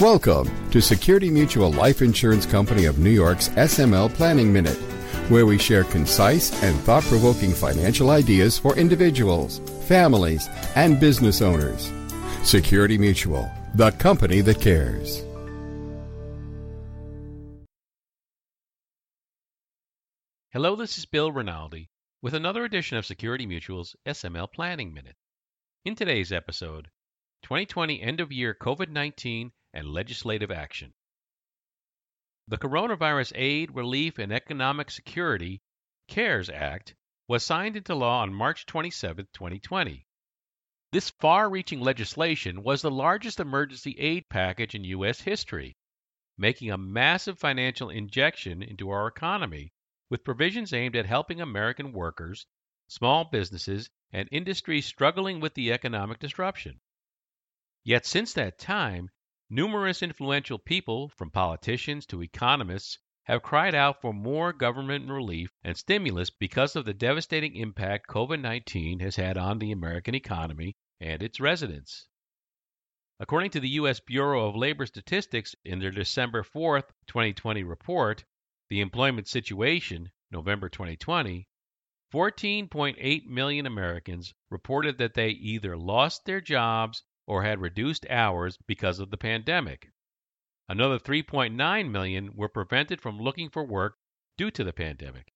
Welcome to Security Mutual Life Insurance Company of New York's SML Planning Minute, where we share concise and thought provoking financial ideas for individuals, families, and business owners. Security Mutual, the company that cares. Hello, this is Bill Rinaldi with another edition of Security Mutual's SML Planning Minute. In today's episode, 2020 end of year COVID 19 and legislative action. The Coronavirus Aid, Relief, and Economic Security CARES Act was signed into law on March 27, 2020. This far reaching legislation was the largest emergency aid package in U.S. history, making a massive financial injection into our economy with provisions aimed at helping American workers, small businesses, and industries struggling with the economic disruption. Yet since that time, numerous influential people, from politicians to economists, have cried out for more government relief and stimulus because of the devastating impact COVID 19 has had on the American economy and its residents. According to the U.S. Bureau of Labor Statistics in their December 4, 2020 report, the Employment Situation, November 2020, 14.8 million Americans reported that they either lost their jobs or had reduced hours because of the pandemic. Another 3.9 million were prevented from looking for work due to the pandemic.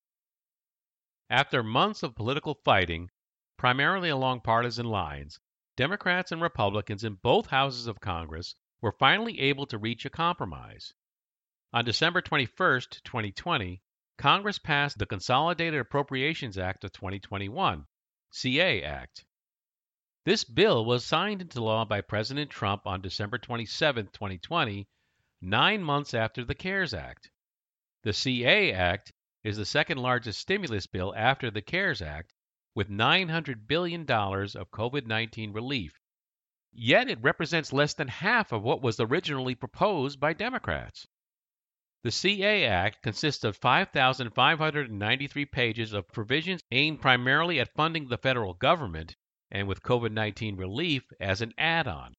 After months of political fighting, primarily along partisan lines, Democrats and Republicans in both houses of Congress were finally able to reach a compromise. On December 21, 2020, Congress passed the Consolidated Appropriations Act of 2021, CA Act. This bill was signed into law by President Trump on December 27, 2020, nine months after the CARES Act. The CA Act is the second largest stimulus bill after the CARES Act, with $900 billion of COVID 19 relief. Yet it represents less than half of what was originally proposed by Democrats. The CA Act consists of 5,593 pages of provisions aimed primarily at funding the federal government and with COVID 19 relief as an add on.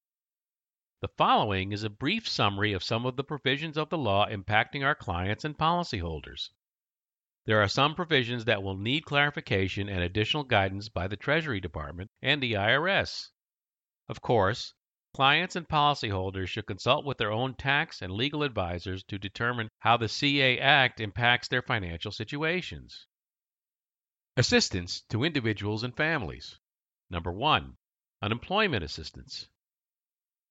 The following is a brief summary of some of the provisions of the law impacting our clients and policyholders. There are some provisions that will need clarification and additional guidance by the Treasury Department and the IRS. Of course, Clients and policyholders should consult with their own tax and legal advisors to determine how the CA Act impacts their financial situations. Assistance to individuals and families. Number 1. Unemployment assistance.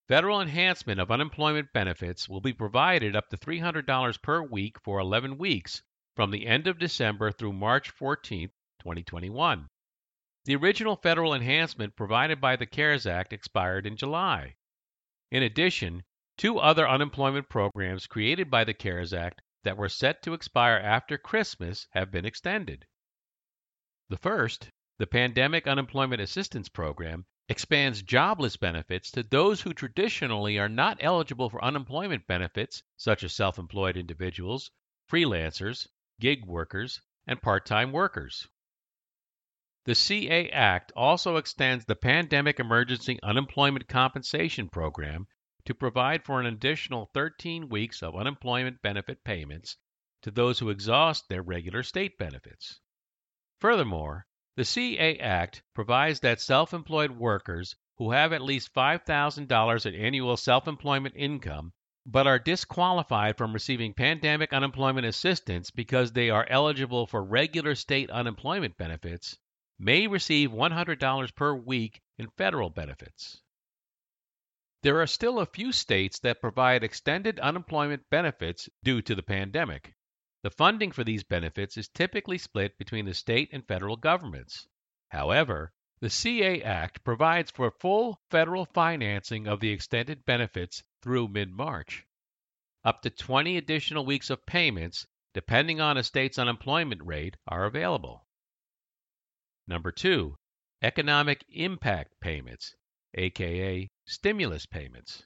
Federal enhancement of unemployment benefits will be provided up to $300 per week for 11 weeks from the end of December through March 14, 2021. The original federal enhancement provided by the CARES Act expired in July. In addition, two other unemployment programs created by the CARES Act that were set to expire after Christmas have been extended. The first, the Pandemic Unemployment Assistance Program, expands jobless benefits to those who traditionally are not eligible for unemployment benefits, such as self employed individuals, freelancers, gig workers, and part time workers. The CA Act also extends the Pandemic Emergency Unemployment Compensation Program to provide for an additional 13 weeks of unemployment benefit payments to those who exhaust their regular state benefits. Furthermore, the CA Act provides that self employed workers who have at least $5,000 in annual self employment income but are disqualified from receiving pandemic unemployment assistance because they are eligible for regular state unemployment benefits may receive $100 per week in federal benefits. There are still a few states that provide extended unemployment benefits due to the pandemic. The funding for these benefits is typically split between the state and federal governments. However, the CA Act provides for full federal financing of the extended benefits through mid March. Up to 20 additional weeks of payments, depending on a state's unemployment rate, are available. Number two, economic impact payments, aka stimulus payments.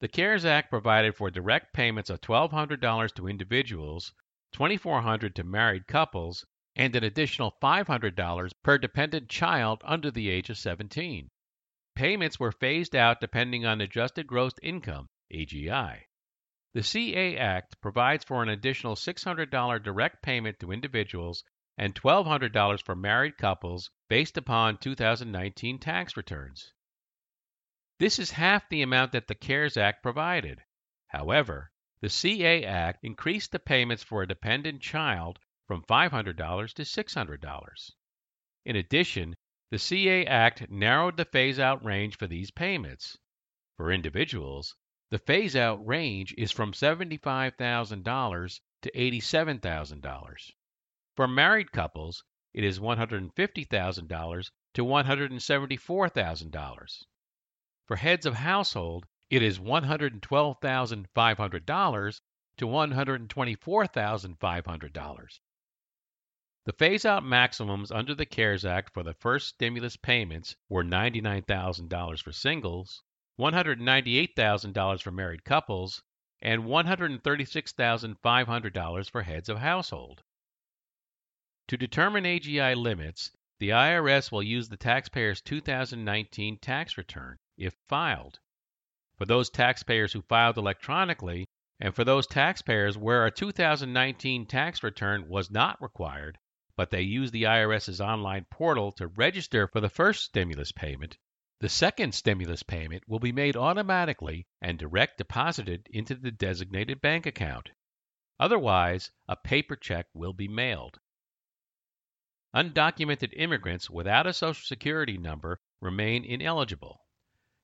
The CARES Act provided for direct payments of $1,200 to individuals, $2,400 to married couples, and an additional $500 per dependent child under the age of 17. payments were phased out depending on adjusted gross income, AGI. The CA Act provides for an additional $600 direct payment to individuals and $1,200 for married couples based upon 2019 tax returns. This is half the amount that the CARES Act provided. However, the CA Act increased the payments for a dependent child from $500 to $600. In addition, the CA Act narrowed the phase out range for these payments. For individuals, the phase out range is from $75,000 to $87,000. For married couples, it is $150,000 to $174,000. For heads of household, it is $112,500 to $124,500. The phase out maximums under the CARES Act for the first stimulus payments were $99,000 for singles, $198,000 for married couples, and $136,500 for heads of household. To determine AGI limits, the IRS will use the taxpayer's 2019 tax return, if filed. For those taxpayers who filed electronically, and for those taxpayers where a 2019 tax return was not required, but they used the IRS's online portal to register for the first stimulus payment, the second stimulus payment will be made automatically and direct deposited into the designated bank account. Otherwise, a paper check will be mailed. Undocumented immigrants without a Social Security number remain ineligible.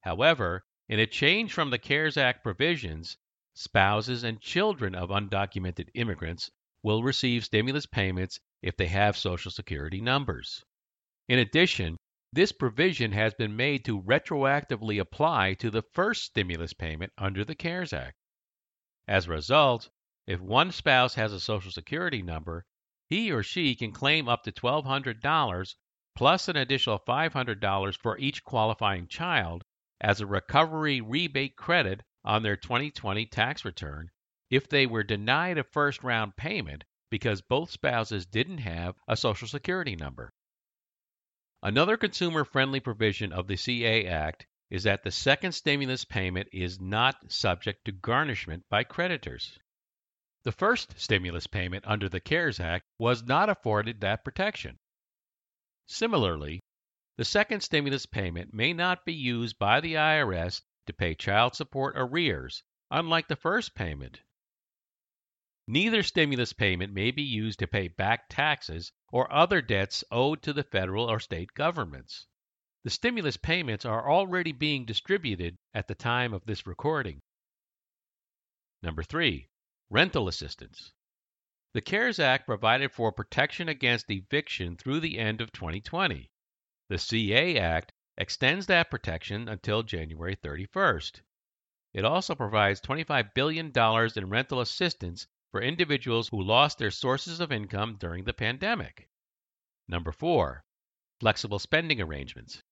However, in a change from the CARES Act provisions, spouses and children of undocumented immigrants will receive stimulus payments if they have Social Security numbers. In addition, this provision has been made to retroactively apply to the first stimulus payment under the CARES Act. As a result, if one spouse has a Social Security number, he or she can claim up to $1,200 plus an additional $500 for each qualifying child as a recovery rebate credit on their 2020 tax return if they were denied a first round payment because both spouses didn't have a Social Security number. Another consumer friendly provision of the CA Act is that the second stimulus payment is not subject to garnishment by creditors. The first stimulus payment under the CARES Act was not afforded that protection. Similarly, the second stimulus payment may not be used by the IRS to pay child support arrears, unlike the first payment. Neither stimulus payment may be used to pay back taxes or other debts owed to the federal or state governments. The stimulus payments are already being distributed at the time of this recording. Number 3. Rental assistance. The CARES Act provided for protection against eviction through the end of 2020. The CA Act extends that protection until January 31st. It also provides $25 billion in rental assistance for individuals who lost their sources of income during the pandemic. Number 4. Flexible spending arrangements.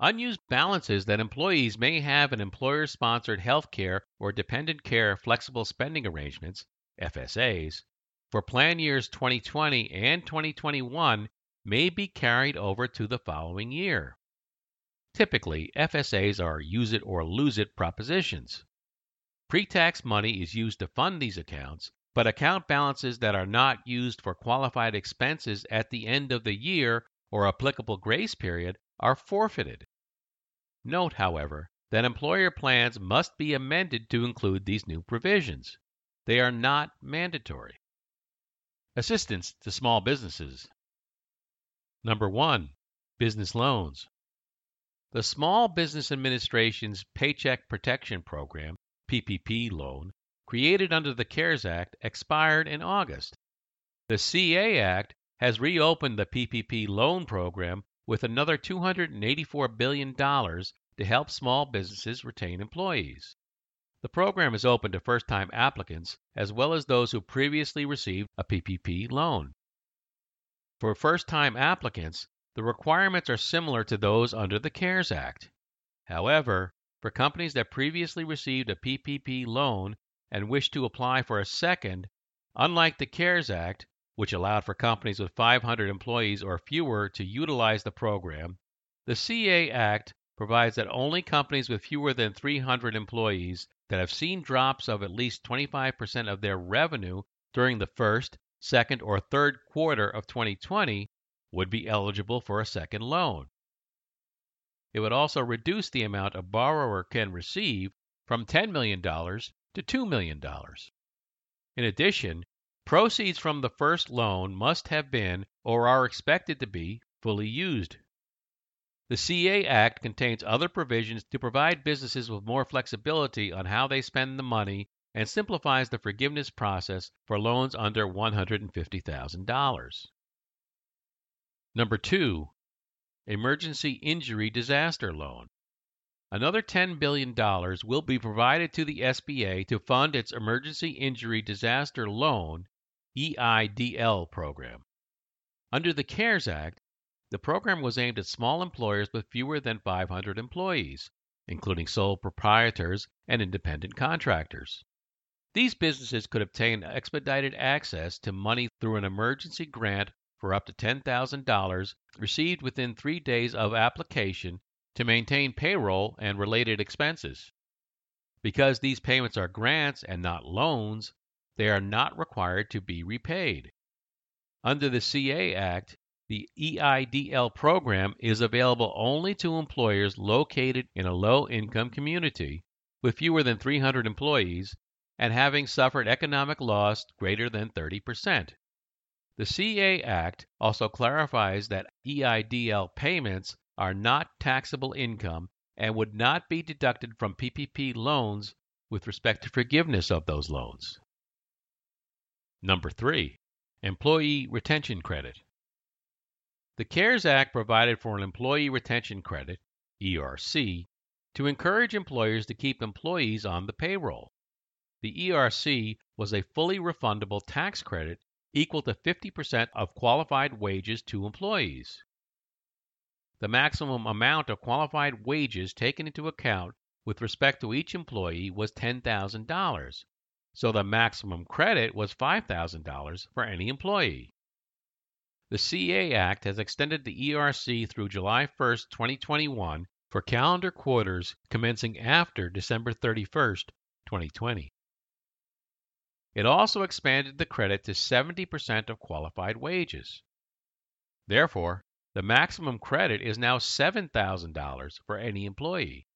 Unused balances that employees may have in employer sponsored health care or dependent care flexible spending arrangements, FSAs, for plan years 2020 and 2021 may be carried over to the following year. Typically, FSAs are use it or lose it propositions. Pre tax money is used to fund these accounts, but account balances that are not used for qualified expenses at the end of the year or applicable grace period are forfeited. Note, however, that employer plans must be amended to include these new provisions. They are not mandatory. Assistance to small businesses. Number 1. Business loans. The Small Business Administration's Paycheck Protection Program, PPP loan, created under the CARES Act, expired in August. The CA Act has reopened the PPP loan program with another $284 billion to help small businesses retain employees. The program is open to first time applicants as well as those who previously received a PPP loan. For first time applicants, the requirements are similar to those under the CARES Act. However, for companies that previously received a PPP loan and wish to apply for a second, unlike the CARES Act, which allowed for companies with 500 employees or fewer to utilize the program, the CA Act provides that only companies with fewer than 300 employees that have seen drops of at least 25% of their revenue during the first, second, or third quarter of 2020 would be eligible for a second loan. It would also reduce the amount a borrower can receive from $10 million to $2 million. In addition, proceeds from the first loan must have been or are expected to be fully used. The CA Act contains other provisions to provide businesses with more flexibility on how they spend the money and simplifies the forgiveness process for loans under $150,000. Number 2. Emergency Injury Disaster Loan. Another $10 billion will be provided to the SBA to fund its Emergency Injury Disaster Loan EIDL program. Under the CARES Act, the program was aimed at small employers with fewer than 500 employees, including sole proprietors and independent contractors. These businesses could obtain expedited access to money through an emergency grant for up to $10,000 received within three days of application to maintain payroll and related expenses. Because these payments are grants and not loans, they are not required to be repaid. Under the CA Act, the EIDL program is available only to employers located in a low income community with fewer than 300 employees and having suffered economic loss greater than 30%. The CA Act also clarifies that EIDL payments are not taxable income and would not be deducted from PPP loans with respect to forgiveness of those loans. Number 3. Employee Retention Credit. The CARES Act provided for an Employee Retention Credit, ERC, to encourage employers to keep employees on the payroll. The ERC was a fully refundable tax credit equal to 50% of qualified wages to employees. The maximum amount of qualified wages taken into account with respect to each employee was $10,000, so the maximum credit was $5,000 for any employee. The CA Act has extended the ERC through July 1, 2021 for calendar quarters commencing after December 31, 2020. It also expanded the credit to 70% of qualified wages. Therefore, the maximum credit is now $7,000 for any employee.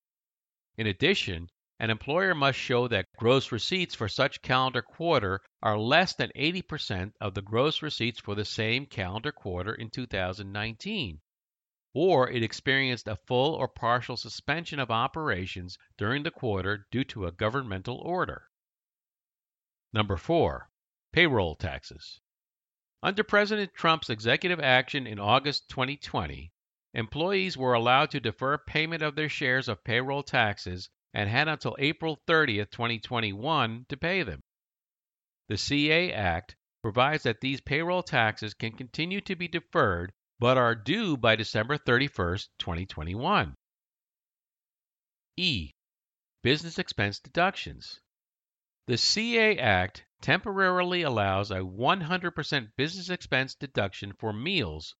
In addition, an employer must show that gross receipts for such calendar quarter are less than 80% of the gross receipts for the same calendar quarter in 2019, or it experienced a full or partial suspension of operations during the quarter due to a governmental order. Number 4. Payroll taxes. Under President Trump's executive action in August 2020, employees were allowed to defer payment of their shares of payroll taxes and had until April 30, 2021 to pay them. The CA Act provides that these payroll taxes can continue to be deferred but are due by December 31, 2021. E. Business expense deductions. The CA Act temporarily allows a 100% business expense deduction for meals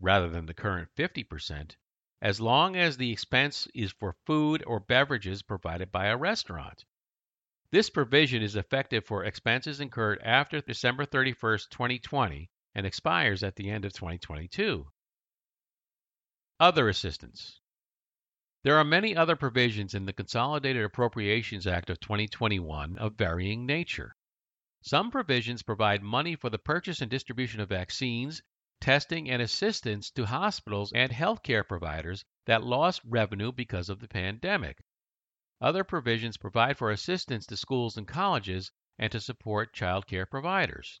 rather than the current 50%, as long as the expense is for food or beverages provided by a restaurant. This provision is effective for expenses incurred after December 31, 2020, and expires at the end of 2022. Other assistance. There are many other provisions in the Consolidated Appropriations Act of 2021 of varying nature. Some provisions provide money for the purchase and distribution of vaccines, testing, and assistance to hospitals and healthcare providers that lost revenue because of the pandemic. Other provisions provide for assistance to schools and colleges and to support child care providers.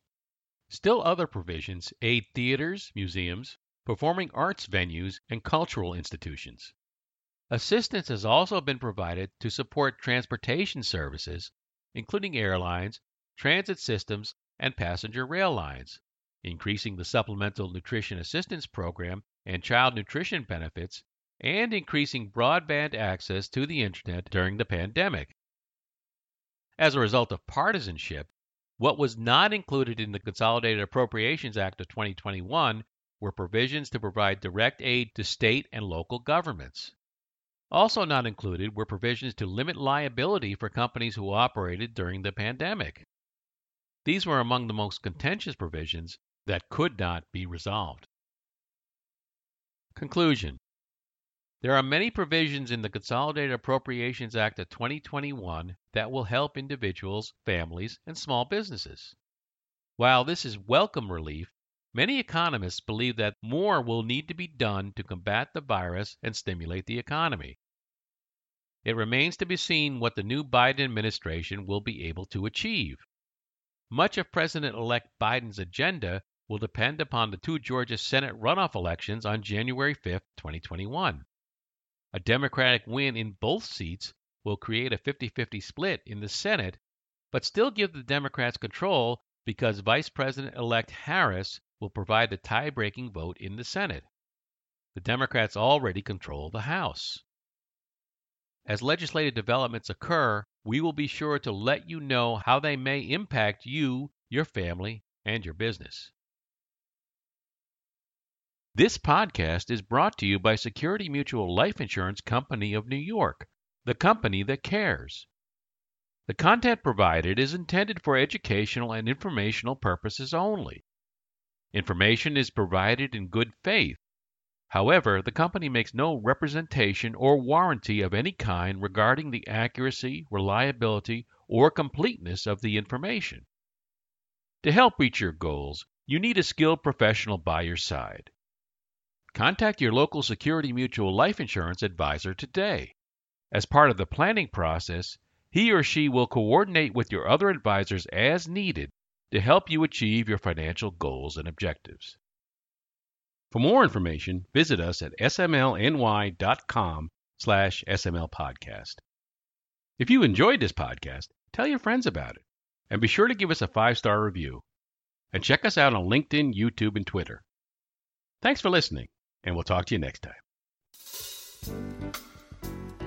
Still other provisions aid theaters, museums, performing arts venues, and cultural institutions. Assistance has also been provided to support transportation services, including airlines, transit systems, and passenger rail lines, increasing the Supplemental Nutrition Assistance Program and child nutrition benefits, and increasing broadband access to the Internet during the pandemic. As a result of partisanship, what was not included in the Consolidated Appropriations Act of 2021 were provisions to provide direct aid to state and local governments. Also not included were provisions to limit liability for companies who operated during the pandemic. These were among the most contentious provisions that could not be resolved. Conclusion There are many provisions in the Consolidated Appropriations Act of 2021 that will help individuals, families, and small businesses. While this is welcome relief, many economists believe that more will need to be done to combat the virus and stimulate the economy. It remains to be seen what the new Biden administration will be able to achieve. Much of President elect Biden's agenda will depend upon the two Georgia Senate runoff elections on January 5, 2021. A Democratic win in both seats will create a 50 50 split in the Senate, but still give the Democrats control because Vice President elect Harris will provide the tie breaking vote in the Senate. The Democrats already control the House. As legislative developments occur, we will be sure to let you know how they may impact you, your family, and your business. This podcast is brought to you by Security Mutual Life Insurance Company of New York, the company that cares. The content provided is intended for educational and informational purposes only. Information is provided in good faith However, the company makes no representation or warranty of any kind regarding the accuracy, reliability, or completeness of the information. To help reach your goals, you need a skilled professional by your side. Contact your local Security Mutual life insurance advisor today. As part of the planning process, he or she will coordinate with your other advisors as needed to help you achieve your financial goals and objectives. For more information, visit us at smlny.com slash smlpodcast. If you enjoyed this podcast, tell your friends about it. And be sure to give us a five-star review. And check us out on LinkedIn, YouTube, and Twitter. Thanks for listening, and we'll talk to you next time.